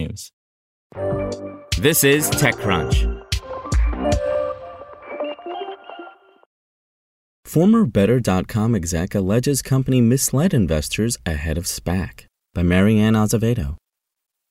technews. This is TechCrunch. Former Better.com exec alleges company misled investors ahead of SPAC by Mary Ann Azevedo.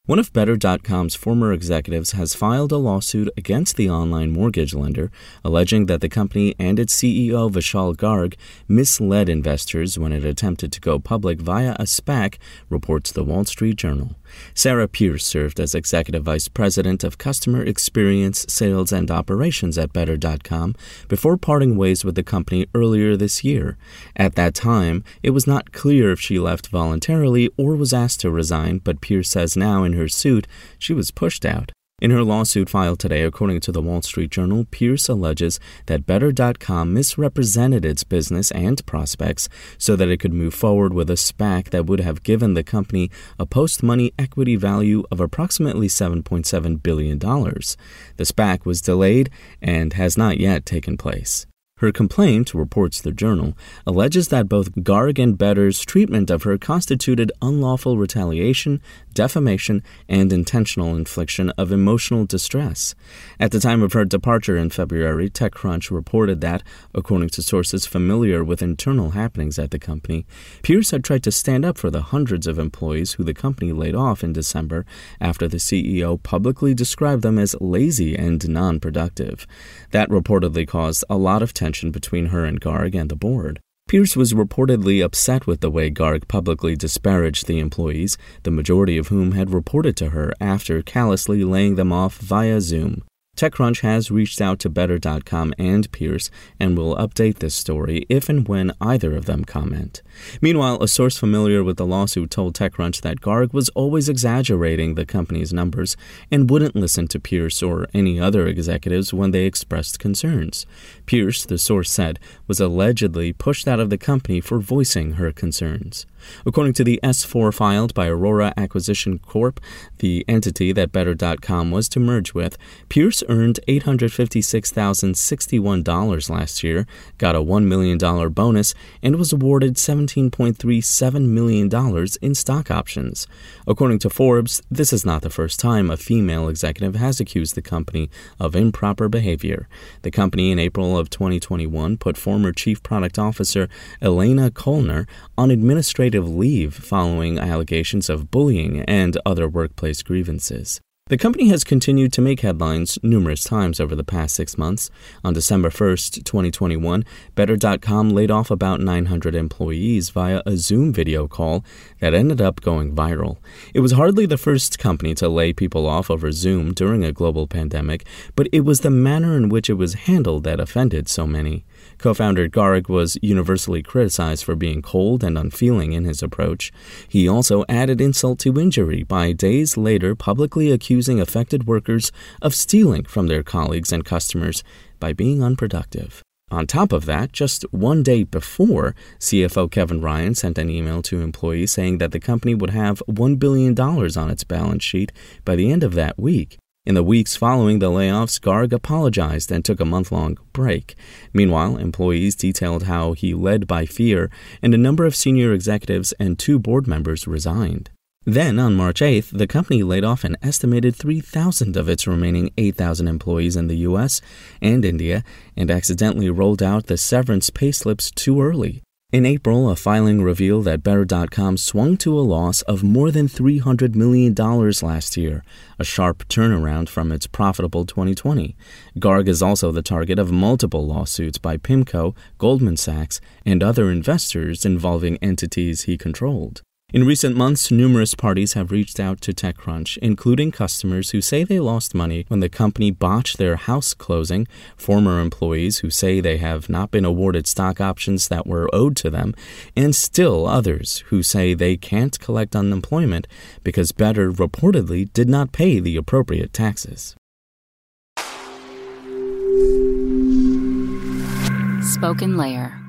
One of Better.com's former executives has filed a lawsuit against the online mortgage lender, alleging that the company and its CEO Vishal Garg misled investors when it attempted to go public via a SPAC, reports the Wall Street Journal. Sarah Pierce served as Executive Vice President of Customer Experience, Sales, and Operations at Better.com before parting ways with the company earlier this year. At that time, it was not clear if she left voluntarily or was asked to resign, but Pierce says now in her suit she was pushed out. In her lawsuit filed today, according to the Wall Street Journal, Pierce alleges that Better.com misrepresented its business and prospects so that it could move forward with a SPAC that would have given the company a post money equity value of approximately $7.7 billion. The SPAC was delayed and has not yet taken place. Her complaint, reports the journal, alleges that both Garg and Better's treatment of her constituted unlawful retaliation, defamation, and intentional infliction of emotional distress. At the time of her departure in February, TechCrunch reported that, according to sources familiar with internal happenings at the company, Pierce had tried to stand up for the hundreds of employees who the company laid off in December after the CEO publicly described them as lazy and non productive. That reportedly caused a lot of tension between her and Garg and the board. Pierce was reportedly upset with the way Garg publicly disparaged the employees, the majority of whom had reported to her after callously laying them off via Zoom. TechCrunch has reached out to Better.com and Pierce and will update this story if and when either of them comment. Meanwhile, a source familiar with the lawsuit told TechCrunch that Garg was always exaggerating the company's numbers and wouldn't listen to Pierce or any other executives when they expressed concerns. Pierce, the source said, was allegedly pushed out of the company for voicing her concerns. According to the S4 filed by Aurora Acquisition Corp., the entity that Better.com was to merge with, Pierce earned $856,061 last year, got a $1 million bonus, and was awarded $17.37 million in stock options. According to Forbes, this is not the first time a female executive has accused the company of improper behavior. The company in April of 2021 put former Chief Product Officer Elena Kolner on administrative leave following allegations of bullying and other workplace grievances. The company has continued to make headlines numerous times over the past six months. On December 1st, 2021, Better.com laid off about 900 employees via a Zoom video call that ended up going viral. It was hardly the first company to lay people off over Zoom during a global pandemic, but it was the manner in which it was handled that offended so many. Co founder Garg was universally criticized for being cold and unfeeling in his approach. He also added insult to injury by days later publicly accusing affected workers of stealing from their colleagues and customers by being unproductive. On top of that, just one day before, CFO Kevin Ryan sent an email to employees saying that the company would have $1 billion on its balance sheet by the end of that week. In the weeks following the layoffs, Garg apologized and took a month long break. Meanwhile, employees detailed how he led by fear, and a number of senior executives and two board members resigned. Then, on March 8th, the company laid off an estimated 3,000 of its remaining 8,000 employees in the US and India and accidentally rolled out the severance payslips too early. In April, a filing revealed that Better.com swung to a loss of more than $300 million last year, a sharp turnaround from its profitable 2020. Garg is also the target of multiple lawsuits by PIMCO, Goldman Sachs, and other investors involving entities he controlled. In recent months, numerous parties have reached out to TechCrunch, including customers who say they lost money when the company botched their house closing, former employees who say they have not been awarded stock options that were owed to them, and still others who say they can't collect unemployment because Better reportedly did not pay the appropriate taxes. SpokenLayer.